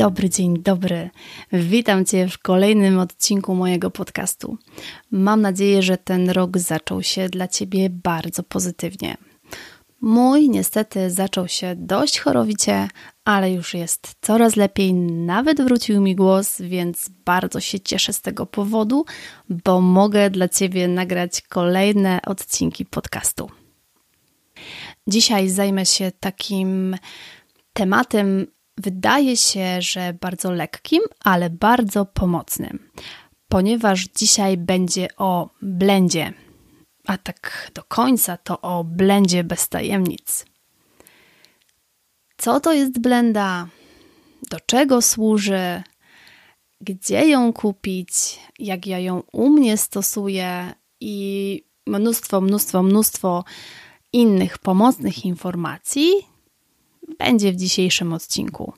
Dobry, dzień dobry. Witam Cię w kolejnym odcinku mojego podcastu. Mam nadzieję, że ten rok zaczął się dla Ciebie bardzo pozytywnie. Mój niestety zaczął się dość chorowicie, ale już jest coraz lepiej, nawet wrócił mi głos, więc bardzo się cieszę z tego powodu, bo mogę dla Ciebie nagrać kolejne odcinki podcastu. Dzisiaj zajmę się takim tematem, wydaje się, że bardzo lekkim, ale bardzo pomocnym, ponieważ dzisiaj będzie o blendzie a tak do końca to o blendzie bez tajemnic. Co to jest blenda? Do czego służy? Gdzie ją kupić? Jak ja ją u mnie stosuję? I mnóstwo, mnóstwo, mnóstwo innych pomocnych informacji będzie w dzisiejszym odcinku.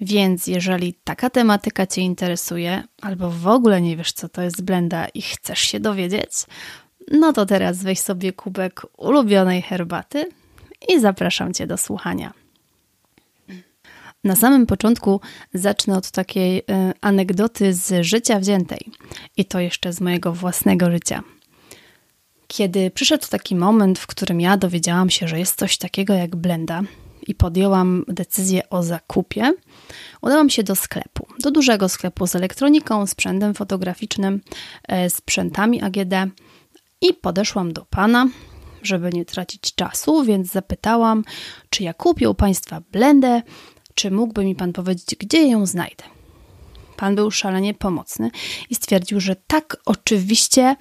Więc jeżeli taka tematyka Cię interesuje, albo w ogóle nie wiesz, co to jest blenda i chcesz się dowiedzieć, no to teraz weź sobie kubek ulubionej herbaty i zapraszam Cię do słuchania. Na samym początku zacznę od takiej y, anegdoty z życia wziętej i to jeszcze z mojego własnego życia. Kiedy przyszedł taki moment, w którym ja dowiedziałam się, że jest coś takiego jak blenda i podjęłam decyzję o zakupie, udałam się do sklepu, do dużego sklepu z elektroniką, sprzętem fotograficznym, y, sprzętami AGD i podeszłam do pana, żeby nie tracić czasu, więc zapytałam, czy ja kupię u państwa blendę, czy mógłby mi pan powiedzieć, gdzie ją znajdę. Pan był szalenie pomocny i stwierdził, że tak, oczywiście,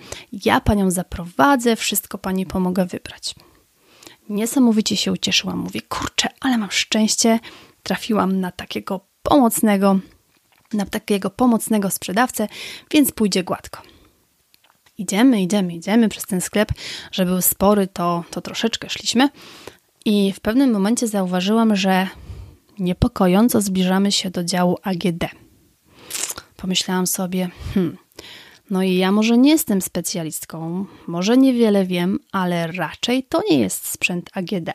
ja panią zaprowadzę, wszystko pani pomogę wybrać. Niesamowicie się ucieszyłam. Mówię, kurczę, ale mam szczęście, trafiłam na takiego pomocnego, na takiego pomocnego sprzedawcę, więc pójdzie gładko. Idziemy, idziemy, idziemy przez ten sklep, że był spory, to, to troszeczkę szliśmy. I w pewnym momencie zauważyłam, że niepokojąco zbliżamy się do działu AGD. Pomyślałam sobie, hmm, no i ja może nie jestem specjalistką, może niewiele wiem, ale raczej to nie jest sprzęt AGD.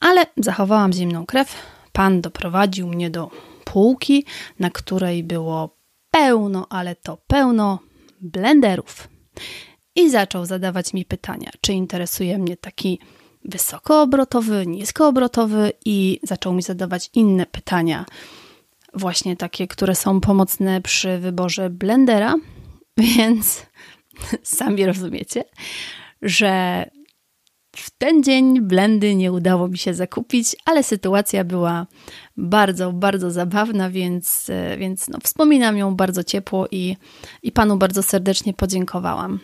Ale zachowałam zimną krew. Pan doprowadził mnie do półki, na której było pełno, ale to pełno blenderów. I zaczął zadawać mi pytania, czy interesuje mnie taki wysokoobrotowy, niskoobrotowy i zaczął mi zadawać inne pytania, właśnie takie, które są pomocne przy wyborze blendera, więc sami rozumiecie, że w ten dzień blendy nie udało mi się zakupić, ale sytuacja była bardzo, bardzo zabawna, więc, więc no, wspominam ją bardzo ciepło i, i panu bardzo serdecznie podziękowałam.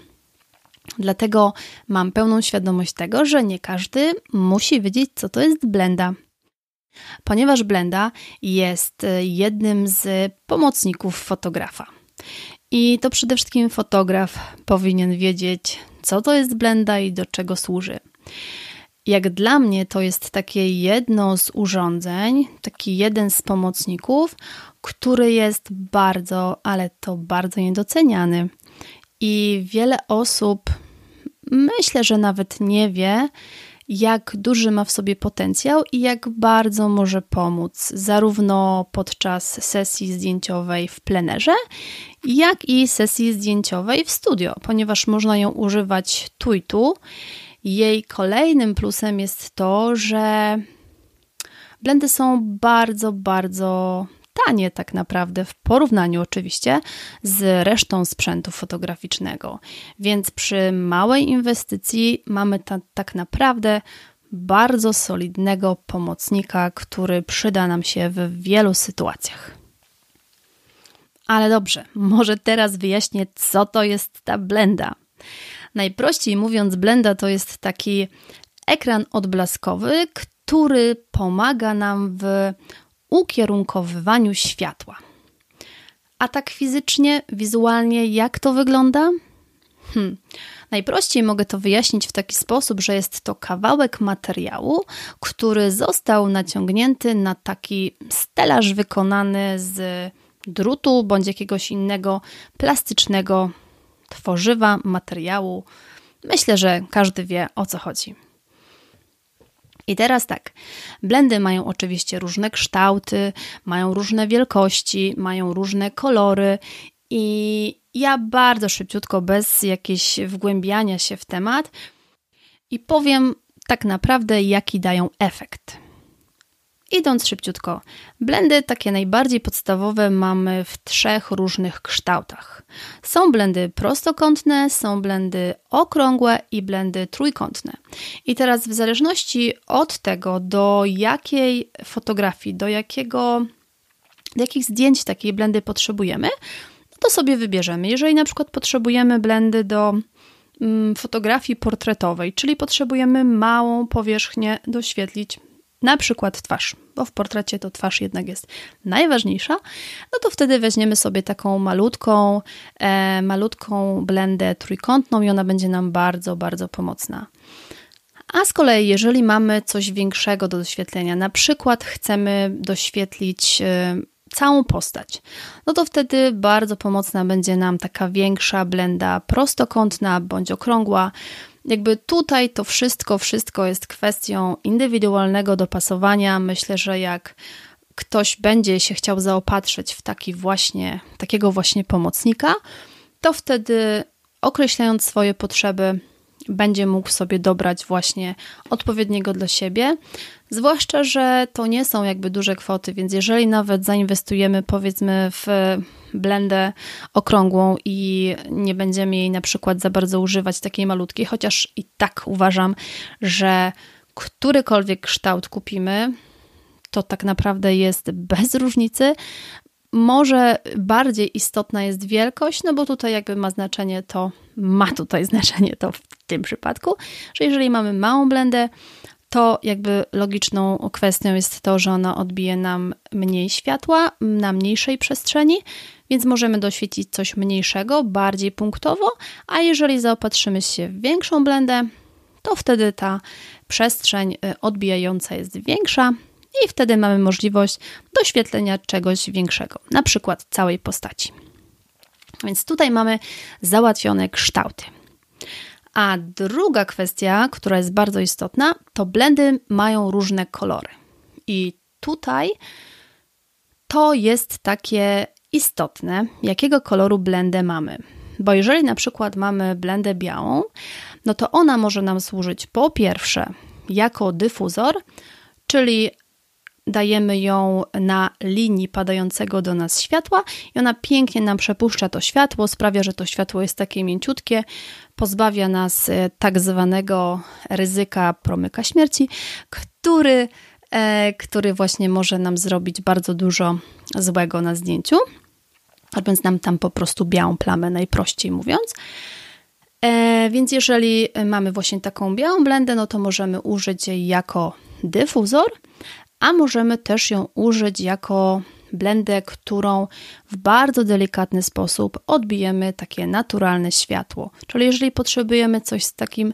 Dlatego mam pełną świadomość tego, że nie każdy musi wiedzieć, co to jest blenda. Ponieważ blenda jest jednym z pomocników fotografa. I to przede wszystkim fotograf powinien wiedzieć, co to jest blenda i do czego służy. Jak dla mnie to jest takie jedno z urządzeń, taki jeden z pomocników, który jest bardzo, ale to bardzo niedoceniany. I wiele osób myślę, że nawet nie wie, jak duży ma w sobie potencjał i jak bardzo może pomóc, zarówno podczas sesji zdjęciowej w plenerze, jak i sesji zdjęciowej w studio, ponieważ można ją używać tu i tu. Jej kolejnym plusem jest to, że blendy są bardzo, bardzo tanie tak naprawdę w porównaniu oczywiście z resztą sprzętu fotograficznego. Więc przy małej inwestycji mamy ta, tak naprawdę bardzo solidnego pomocnika, który przyda nam się w wielu sytuacjach. Ale dobrze, może teraz wyjaśnię, co to jest ta blenda. Najprościej mówiąc, blenda to jest taki ekran odblaskowy, który pomaga nam w ukierunkowywaniu światła. A tak fizycznie, wizualnie, jak to wygląda? Hmm. Najprościej mogę to wyjaśnić w taki sposób, że jest to kawałek materiału, który został naciągnięty na taki stelaż wykonany z drutu bądź jakiegoś innego plastycznego tworzywa, materiału. Myślę, że każdy wie o co chodzi. I teraz tak, blendy mają oczywiście różne kształty, mają różne wielkości, mają różne kolory i ja bardzo szybciutko, bez jakiegoś wgłębiania się w temat i powiem tak naprawdę, jaki dają efekt. Idąc szybciutko, blendy takie najbardziej podstawowe mamy w trzech różnych kształtach. Są blendy prostokątne, są blendy okrągłe i blendy trójkątne. I teraz w zależności od tego, do jakiej fotografii, do jakiego do jakich zdjęć takiej blendy potrzebujemy, no to sobie wybierzemy. Jeżeli na przykład potrzebujemy blendy do mm, fotografii portretowej, czyli potrzebujemy małą powierzchnię doświetlić na przykład twarz, bo w portrecie to twarz jednak jest najważniejsza, no to wtedy weźmiemy sobie taką malutką, e, malutką blendę trójkątną i ona będzie nam bardzo, bardzo pomocna. A z kolei, jeżeli mamy coś większego do doświetlenia, na przykład chcemy doświetlić e, całą postać, no to wtedy bardzo pomocna będzie nam taka większa blenda prostokątna bądź okrągła, jakby tutaj to wszystko, wszystko jest kwestią indywidualnego dopasowania. Myślę, że jak ktoś będzie się chciał zaopatrzyć w taki właśnie, takiego właśnie pomocnika, to wtedy określając swoje potrzeby, będzie mógł sobie dobrać właśnie odpowiedniego dla siebie. Zwłaszcza, że to nie są jakby duże kwoty, więc jeżeli nawet zainwestujemy powiedzmy w blendę okrągłą i nie będziemy jej na przykład za bardzo używać takiej malutkiej, chociaż i tak uważam, że którykolwiek kształt kupimy, to tak naprawdę jest bez różnicy. Może bardziej istotna jest wielkość, no bo tutaj jakby ma znaczenie to, ma tutaj znaczenie to w tym przypadku, że jeżeli mamy małą blendę, to jakby logiczną kwestią jest to, że ona odbije nam mniej światła na mniejszej przestrzeni, więc możemy doświecić coś mniejszego, bardziej punktowo, a jeżeli zaopatrzymy się w większą blendę, to wtedy ta przestrzeń y, odbijająca jest większa i wtedy mamy możliwość doświetlenia czegoś większego, na przykład całej postaci. Więc tutaj mamy załatwione kształty. A druga kwestia, która jest bardzo istotna, to blendy mają różne kolory. I tutaj to jest takie istotne, jakiego koloru blendę mamy. Bo jeżeli na przykład mamy blendę białą, no to ona może nam służyć po pierwsze jako dyfuzor, czyli dajemy ją na linii padającego do nas światła i ona pięknie nam przepuszcza to światło, sprawia, że to światło jest takie mięciutkie, pozbawia nas e, tak zwanego ryzyka promyka śmierci, który, e, który właśnie może nam zrobić bardzo dużo złego na zdjęciu, robiąc nam tam po prostu białą plamę, najprościej mówiąc. E, więc jeżeli mamy właśnie taką białą blendę, no to możemy użyć jej jako dyfuzor, a możemy też ją użyć jako blendę, którą w bardzo delikatny sposób odbijemy takie naturalne światło. Czyli jeżeli potrzebujemy coś z takim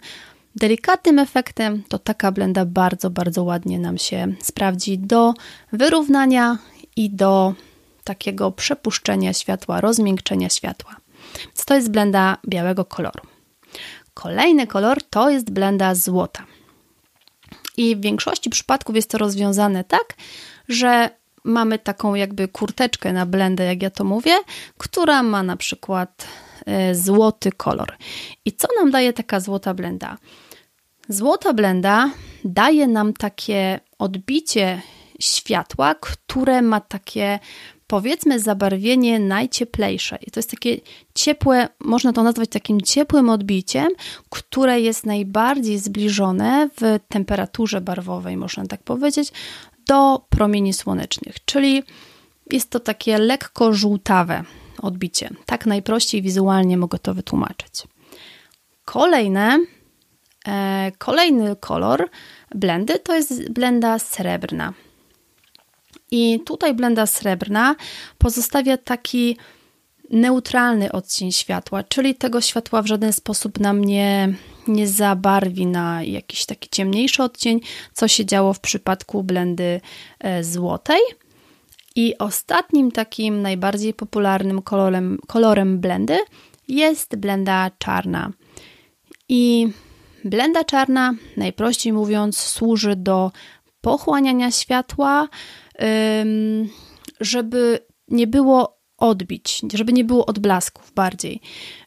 delikatnym efektem, to taka blenda bardzo, bardzo ładnie nam się sprawdzi do wyrównania i do takiego przepuszczenia światła, rozmiękczenia światła. Więc to jest blenda białego koloru. Kolejny kolor to jest blenda złota. I w większości przypadków jest to rozwiązane tak, że mamy taką jakby kurteczkę na blendę, jak ja to mówię, która ma na przykład e, złoty kolor. I co nam daje taka złota blenda? Złota blenda daje nam takie odbicie światła, które ma takie powiedzmy zabarwienie najcieplejsze. I to jest takie ciepłe, można to nazwać takim ciepłym odbiciem, które jest najbardziej zbliżone w temperaturze barwowej, można tak powiedzieć, do promieni słonecznych. Czyli jest to takie lekko żółtawe odbicie. Tak najprościej wizualnie mogę to wytłumaczyć. Kolejne, e, kolejny kolor blendy to jest blenda srebrna. I tutaj blenda srebrna pozostawia taki neutralny odcień światła, czyli tego światła w żaden sposób nam nie, nie zabarwi na jakiś taki ciemniejszy odcień, co się działo w przypadku blendy e, złotej. I ostatnim takim najbardziej popularnym kolorem, kolorem blendy jest blenda czarna. I blenda czarna, najprościej mówiąc, służy do pochłaniania światła, żeby nie było odbić, żeby nie było odblasków bardziej.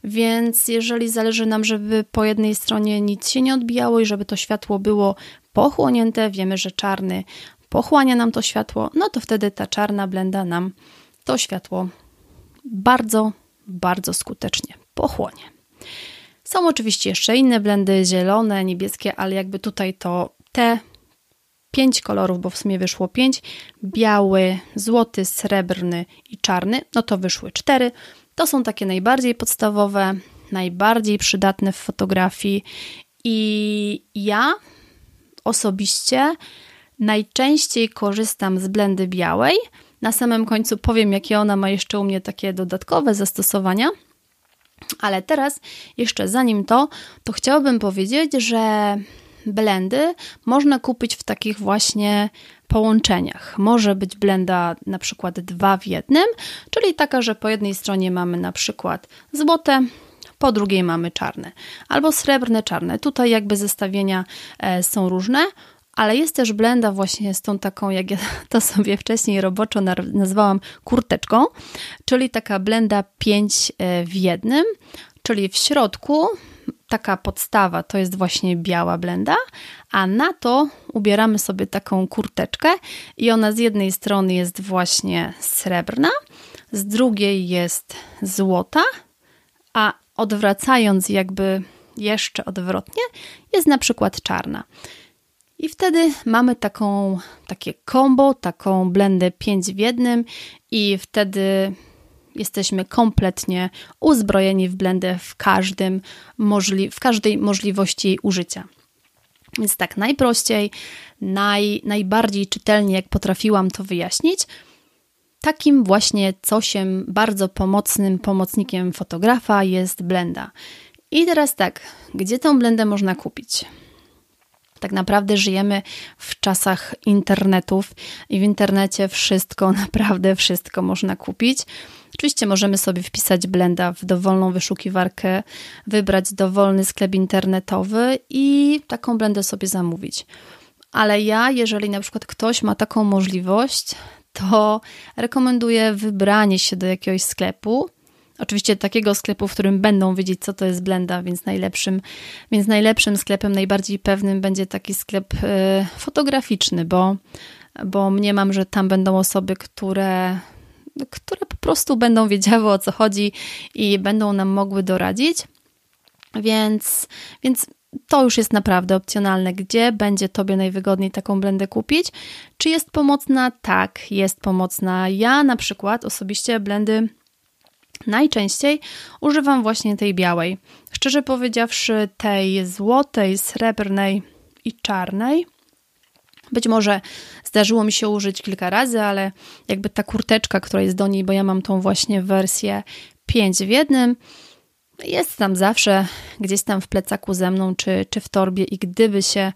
Więc jeżeli zależy nam, żeby po jednej stronie nic się nie odbijało i żeby to światło było pochłonięte, wiemy, że czarny pochłania nam to światło, no to wtedy ta czarna blenda nam to światło bardzo, bardzo skutecznie pochłonie. Są oczywiście jeszcze inne blendy, zielone, niebieskie, ale jakby tutaj to te pięć kolorów, bo w sumie wyszło pięć: biały, złoty, srebrny i czarny, no to wyszły cztery. To są takie najbardziej podstawowe, najbardziej przydatne w fotografii i ja osobiście najczęściej korzystam z blendy białej. Na samym końcu powiem, jakie ona ma jeszcze u mnie takie dodatkowe zastosowania. Ale teraz, jeszcze zanim to, to chciałabym powiedzieć, że blendy można kupić w takich właśnie połączeniach. Może być blenda na przykład dwa w jednym, czyli taka, że po jednej stronie mamy na przykład złote, po drugiej mamy czarne, albo srebrne, czarne. Tutaj jakby zestawienia e, są różne. Ale jest też blenda właśnie z tą taką, jak ja to sobie wcześniej roboczo nazwałam kurteczką, czyli taka blenda 5 e, w jednym, czyli w środku taka podstawa to jest właśnie biała blenda, a na to ubieramy sobie taką kurteczkę i ona z jednej strony jest właśnie srebrna, z drugiej jest złota, a odwracając jakby jeszcze odwrotnie jest na przykład czarna. I wtedy mamy taką, takie combo, taką blendę 5 w jednym i wtedy jesteśmy kompletnie uzbrojeni w blendę w, każdym możli w każdej możliwości jej użycia. Więc tak najprościej, naj, najbardziej czytelnie, jak potrafiłam to wyjaśnić, takim właśnie cosiem bardzo pomocnym pomocnikiem fotografa jest blenda. I teraz tak, gdzie tą blendę można kupić? Tak naprawdę żyjemy w czasach internetów i w internecie wszystko, naprawdę wszystko można kupić. Oczywiście możemy sobie wpisać blenda w dowolną wyszukiwarkę, wybrać dowolny sklep internetowy i taką blendę sobie zamówić. Ale ja, jeżeli na przykład ktoś ma taką możliwość, to rekomenduję wybranie się do jakiegoś sklepu, Oczywiście takiego sklepu, w którym będą wiedzieć, co to jest blenda, więc najlepszym, więc najlepszym sklepem, najbardziej pewnym będzie taki sklep y, fotograficzny, bo, bo mniemam, że tam będą osoby, które, które po prostu będą wiedziały o co chodzi i będą nam mogły doradzić. Więc, więc to już jest naprawdę opcjonalne, gdzie będzie Tobie najwygodniej taką blendę kupić. Czy jest pomocna? Tak, jest pomocna. Ja na przykład osobiście blendy Najczęściej używam właśnie tej białej. Szczerze powiedziawszy, tej złotej, srebrnej i czarnej. Być może zdarzyło mi się użyć kilka razy, ale jakby ta kurteczka, która jest do niej, bo ja mam tą właśnie wersję 5 w jednym, jest tam zawsze gdzieś tam w plecaku ze mną, czy, czy w torbie, i gdyby się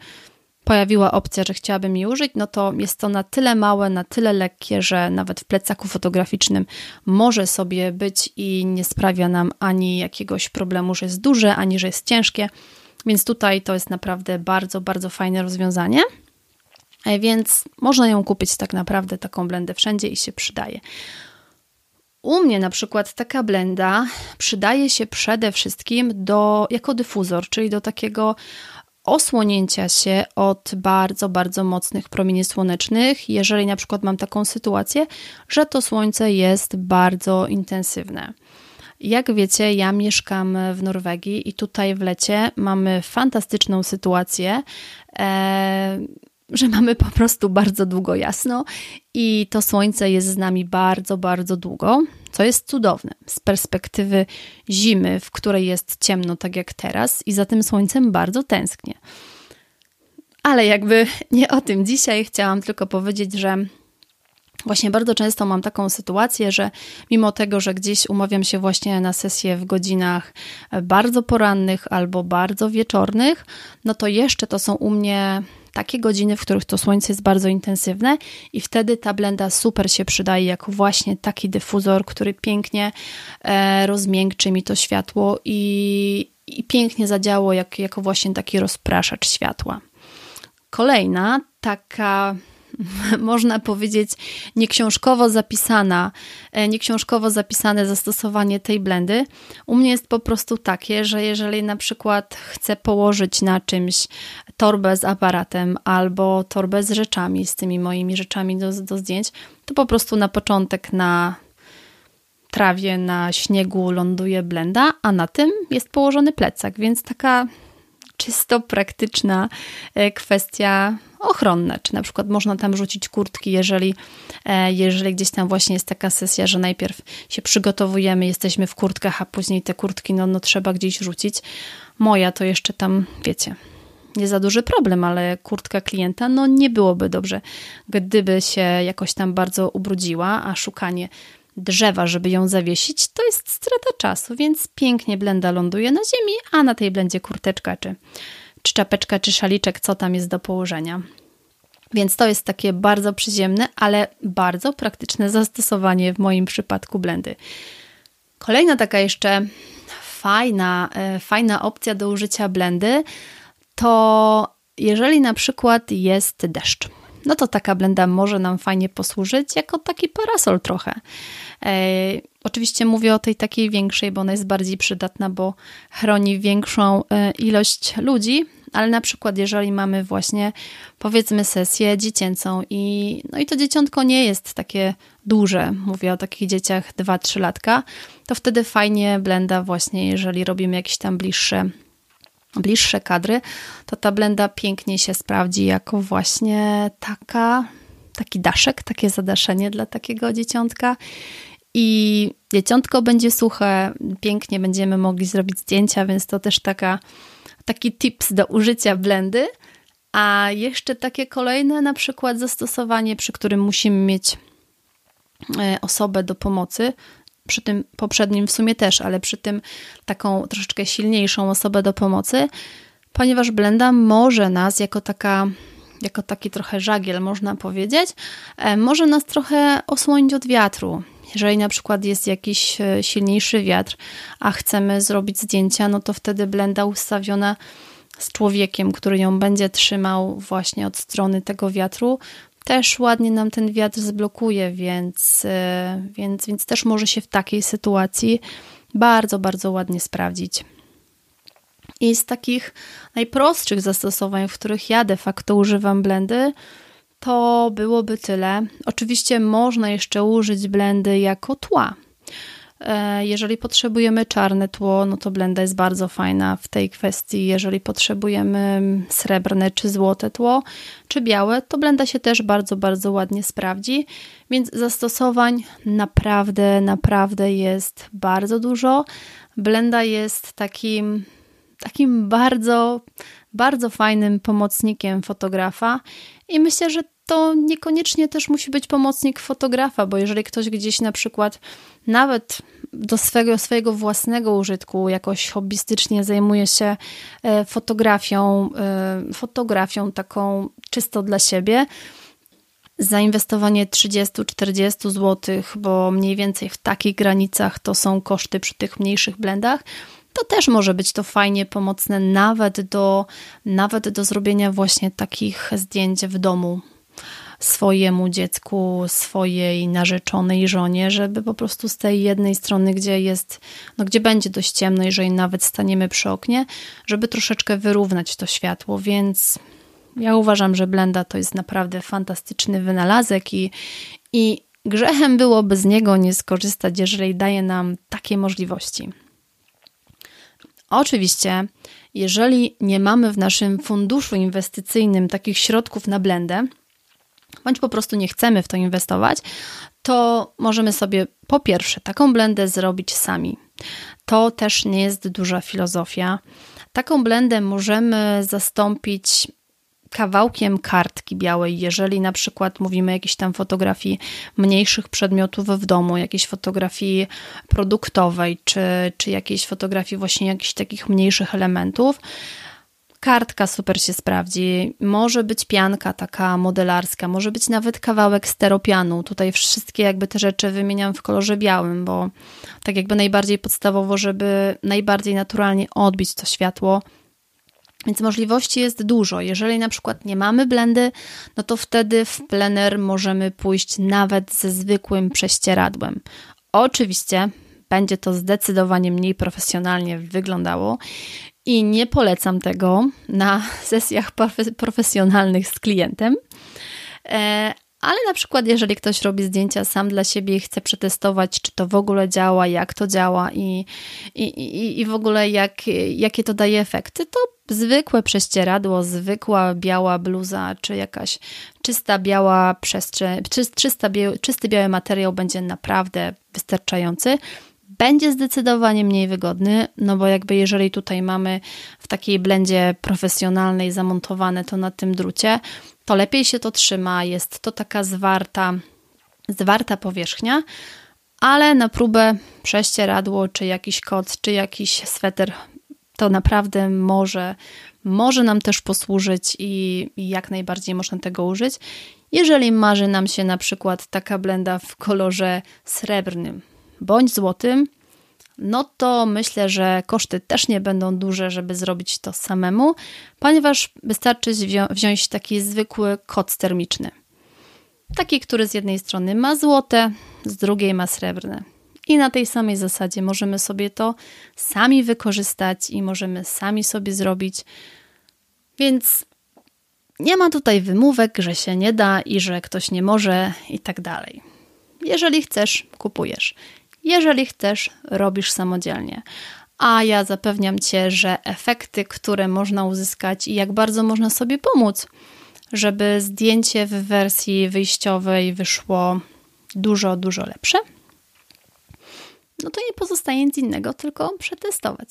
pojawiła opcja, że chciałabym jej użyć, no to jest to na tyle małe, na tyle lekkie, że nawet w plecaku fotograficznym może sobie być i nie sprawia nam ani jakiegoś problemu, że jest duże, ani że jest ciężkie. Więc tutaj to jest naprawdę bardzo, bardzo fajne rozwiązanie. E, więc można ją kupić tak naprawdę taką blendę wszędzie i się przydaje. U mnie na przykład taka blenda przydaje się przede wszystkim do, jako dyfuzor, czyli do takiego osłonięcia się od bardzo, bardzo mocnych promieni słonecznych, jeżeli na przykład mam taką sytuację, że to słońce jest bardzo intensywne. Jak wiecie, ja mieszkam w Norwegii i tutaj w lecie mamy fantastyczną sytuację. E, że mamy po prostu bardzo długo jasno i to słońce jest z nami bardzo, bardzo długo, co jest cudowne z perspektywy zimy, w której jest ciemno, tak jak teraz, i za tym słońcem bardzo tęsknię. Ale jakby nie o tym dzisiaj, chciałam tylko powiedzieć, że Właśnie bardzo często mam taką sytuację, że mimo tego, że gdzieś umawiam się właśnie na sesję w godzinach bardzo porannych albo bardzo wieczornych, no to jeszcze to są u mnie takie godziny, w których to słońce jest bardzo intensywne i wtedy ta blenda super się przydaje jako właśnie taki dyfuzor, który pięknie e, rozmiękczy mi to światło i, i pięknie zadziało jak, jako właśnie taki rozpraszacz światła. Kolejna taka można powiedzieć, nieksiążkowo zapisana, e, nieksiążkowo zapisane zastosowanie tej blendy. U mnie jest po prostu takie, że jeżeli na przykład chcę położyć na czymś torbę z aparatem albo torbę z rzeczami, z tymi moimi rzeczami do, do zdjęć, to po prostu na początek na trawie, na śniegu ląduje blenda, a na tym jest położony plecak, więc taka czysto praktyczna e, kwestia ochronna, czy na przykład można tam rzucić kurtki, jeżeli, e, jeżeli gdzieś tam właśnie jest taka sesja, że najpierw się przygotowujemy, jesteśmy w kurtkach, a później te kurtki no, no trzeba gdzieś rzucić. Moja to jeszcze tam, wiecie, nie za duży problem, ale kurtka klienta, no nie byłoby dobrze, gdyby się jakoś tam bardzo ubrudziła, a szukanie drzewa, żeby ją zawiesić, to jest strata czasu, więc pięknie blenda ląduje na ziemi, a na tej blendzie kurteczka czy, czy czapeczka, czy szaliczek, co tam jest do położenia. Więc to jest takie bardzo przyziemne, ale bardzo praktyczne zastosowanie w moim przypadku blendy. Kolejna taka jeszcze fajna, e, fajna opcja do użycia blendy to jeżeli na przykład jest deszcz no to taka blenda może nam fajnie posłużyć jako taki parasol trochę. E, oczywiście mówię o tej takiej większej, bo ona jest bardziej przydatna, bo chroni większą e, ilość ludzi, ale na przykład jeżeli mamy właśnie powiedzmy sesję dziecięcą i no i to dzieciątko nie jest takie duże, mówię o takich dzieciach 2-3 latka, to wtedy fajnie blenda właśnie, jeżeli robimy jakieś tam bliższe bliższe kadry, to ta blenda pięknie się sprawdzi jako właśnie taka, taki daszek, takie zadaszenie dla takiego dzieciątka. I dzieciątko będzie suche, pięknie będziemy mogli zrobić zdjęcia, więc to też taka, taki tips do użycia blendy. A jeszcze takie kolejne, na przykład zastosowanie, przy którym musimy mieć e, osobę do pomocy, przy tym poprzednim w sumie też, ale przy tym taką troszeczkę silniejszą osobę do pomocy, ponieważ blenda może nas jako taka jako taki trochę żagiel, można powiedzieć, e, może nas trochę osłonić od wiatru. Jeżeli na przykład jest jakiś e, silniejszy wiatr, a chcemy zrobić zdjęcia, no to wtedy blenda ustawiona z człowiekiem, który ją będzie trzymał właśnie od strony tego wiatru, też ładnie nam ten wiatr zblokuje, więc, e, więc, więc też może się w takiej sytuacji bardzo, bardzo ładnie sprawdzić. I z takich najprostszych zastosowań, w których ja de facto używam blendy, to byłoby tyle. Oczywiście można jeszcze użyć blendy jako tła. E, jeżeli potrzebujemy czarne tło, no to blenda jest bardzo fajna w tej kwestii. Jeżeli potrzebujemy srebrne czy złote tło, czy białe, to blenda się też bardzo, bardzo ładnie sprawdzi. Więc zastosowań naprawdę, naprawdę jest bardzo dużo. Blenda jest takim, takim bardzo, bardzo fajnym pomocnikiem fotografa i myślę, że to niekoniecznie też musi być pomocnik fotografa, bo jeżeli ktoś gdzieś na przykład nawet do swego, swojego własnego użytku jakoś hobbystycznie zajmuje się e, fotografią, e, fotografią taką czysto dla siebie, zainwestowanie 30-40 zł, bo mniej więcej w takich granicach to są koszty przy tych mniejszych blendach, to też może być to fajnie pomocne nawet do, nawet do zrobienia właśnie takich zdjęć w domu swojemu dziecku, swojej narzeczonej żonie, żeby po prostu z tej jednej strony, gdzie jest, no gdzie będzie dość ciemno, jeżeli nawet staniemy przy oknie, żeby troszeczkę wyrównać to światło, więc ja uważam, że blenda to jest naprawdę fantastyczny wynalazek i, i grzechem byłoby z niego nie skorzystać, jeżeli daje nam takie możliwości. Oczywiście, jeżeli nie mamy w naszym funduszu inwestycyjnym takich środków na blendę, bądź po prostu nie chcemy w to inwestować, to możemy sobie po pierwsze taką blendę zrobić sami. To też nie jest duża filozofia. Taką blendę możemy zastąpić kawałkiem kartki białej, jeżeli na przykład mówimy o jakiejś tam fotografii mniejszych przedmiotów w domu, jakiejś fotografii produktowej, czy, czy jakiejś fotografii właśnie jakichś takich mniejszych elementów. Kartka super się sprawdzi. Może być pianka taka modelarska, może być nawet kawałek steropianu. Tutaj wszystkie jakby te rzeczy wymieniam w kolorze białym, bo tak jakby najbardziej podstawowo, żeby najbardziej naturalnie odbić to światło, więc możliwości jest dużo. Jeżeli na przykład nie mamy blendy, no to wtedy w plener możemy pójść nawet ze zwykłym prześcieradłem. Oczywiście będzie to zdecydowanie mniej profesjonalnie wyglądało i nie polecam tego na sesjach profesjonalnych z klientem. E, ale na przykład, jeżeli ktoś robi zdjęcia sam dla siebie i chce przetestować, czy to w ogóle działa, jak to działa i, i, i, w ogóle jak, jakie to daje efekty, to zwykłe prześcieradło, zwykła biała bluza, czy jakaś czysta biała przestrzeń, czysta, czysty biały materiał będzie naprawdę wystarczający. Będzie zdecydowanie mniej wygodny, no bo jakby jeżeli tutaj mamy w takiej blendzie profesjonalnej zamontowane to na tym drucie, to lepiej się to trzyma, jest to taka zwarta, zwarta powierzchnia, ale na próbę prześcieradło, czy jakiś kot, czy jakiś sweter, to naprawdę może, może nam też posłużyć i, i jak najbardziej można tego użyć. Jeżeli marzy nam się na przykład taka blenda w kolorze srebrnym bądź złotym, no to myślę, że koszty też nie będą duże, żeby zrobić to samemu, ponieważ wystarczy wziąć taki zwykły koc termiczny. Taki, który z jednej strony ma złote, z drugiej ma srebrne. I na tej samej zasadzie możemy sobie to sami wykorzystać i możemy sami sobie zrobić. Więc nie ma tutaj wymówek, że się nie da i że ktoś nie może i tak dalej. Jeżeli chcesz, kupujesz. Jeżeli chcesz, robisz samodzielnie. A ja zapewniam Cię, że efekty, które można uzyskać i jak bardzo można sobie pomóc, żeby zdjęcie w wersji wyjściowej wyszło dużo, dużo lepsze, no to nie pozostaje nic innego, tylko przetestować.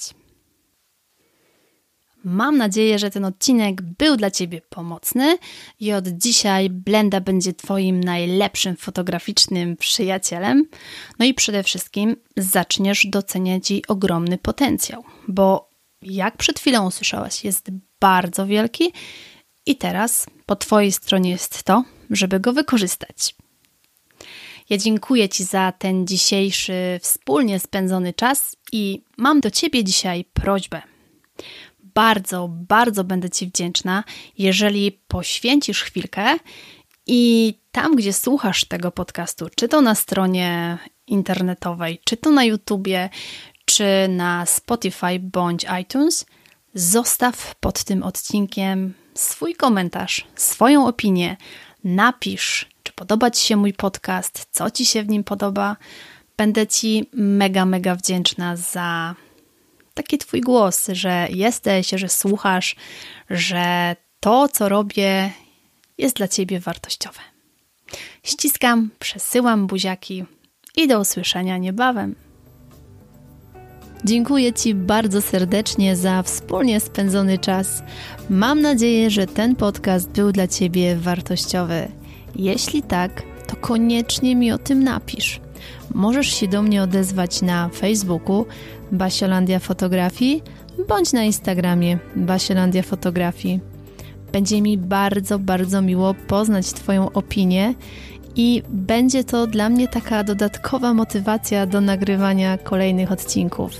Mam nadzieję, że ten odcinek był dla Ciebie pomocny i od dzisiaj Blenda będzie Twoim najlepszym fotograficznym przyjacielem. No i przede wszystkim zaczniesz doceniać jej ogromny potencjał, bo jak przed chwilą usłyszałaś, jest bardzo wielki i teraz po Twojej stronie jest to, żeby go wykorzystać. Ja dziękuję Ci za ten dzisiejszy wspólnie spędzony czas i mam do Ciebie dzisiaj prośbę bardzo, bardzo będę Ci wdzięczna, jeżeli poświęcisz chwilkę i tam, gdzie słuchasz tego podcastu, czy to na stronie internetowej, czy to na YouTubie, czy na Spotify bądź iTunes, zostaw pod tym odcinkiem swój komentarz, swoją opinię, napisz, czy podoba Ci się mój podcast, co Ci się w nim podoba. Będę Ci mega, mega wdzięczna za taki Twój głos, że jesteś, że słuchasz, że to, co robię, jest dla Ciebie wartościowe. Ściskam, przesyłam buziaki i do usłyszenia niebawem. Dziękuję Ci bardzo serdecznie za wspólnie spędzony czas. Mam nadzieję, że ten podcast był dla Ciebie wartościowy. Jeśli tak, to koniecznie mi o tym napisz. Możesz się do mnie odezwać na Facebooku Basiolandia Fotografii bądź na Instagramie Basiolandia Fotografii. Będzie mi bardzo, bardzo miło poznać Twoją opinię i będzie to dla mnie taka dodatkowa motywacja do nagrywania kolejnych odcinków.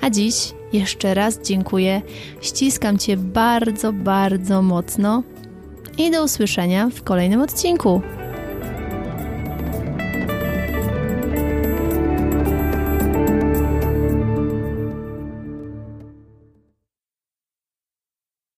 A dziś jeszcze raz dziękuję, ściskam Cię bardzo, bardzo mocno i do usłyszenia w kolejnym odcinku.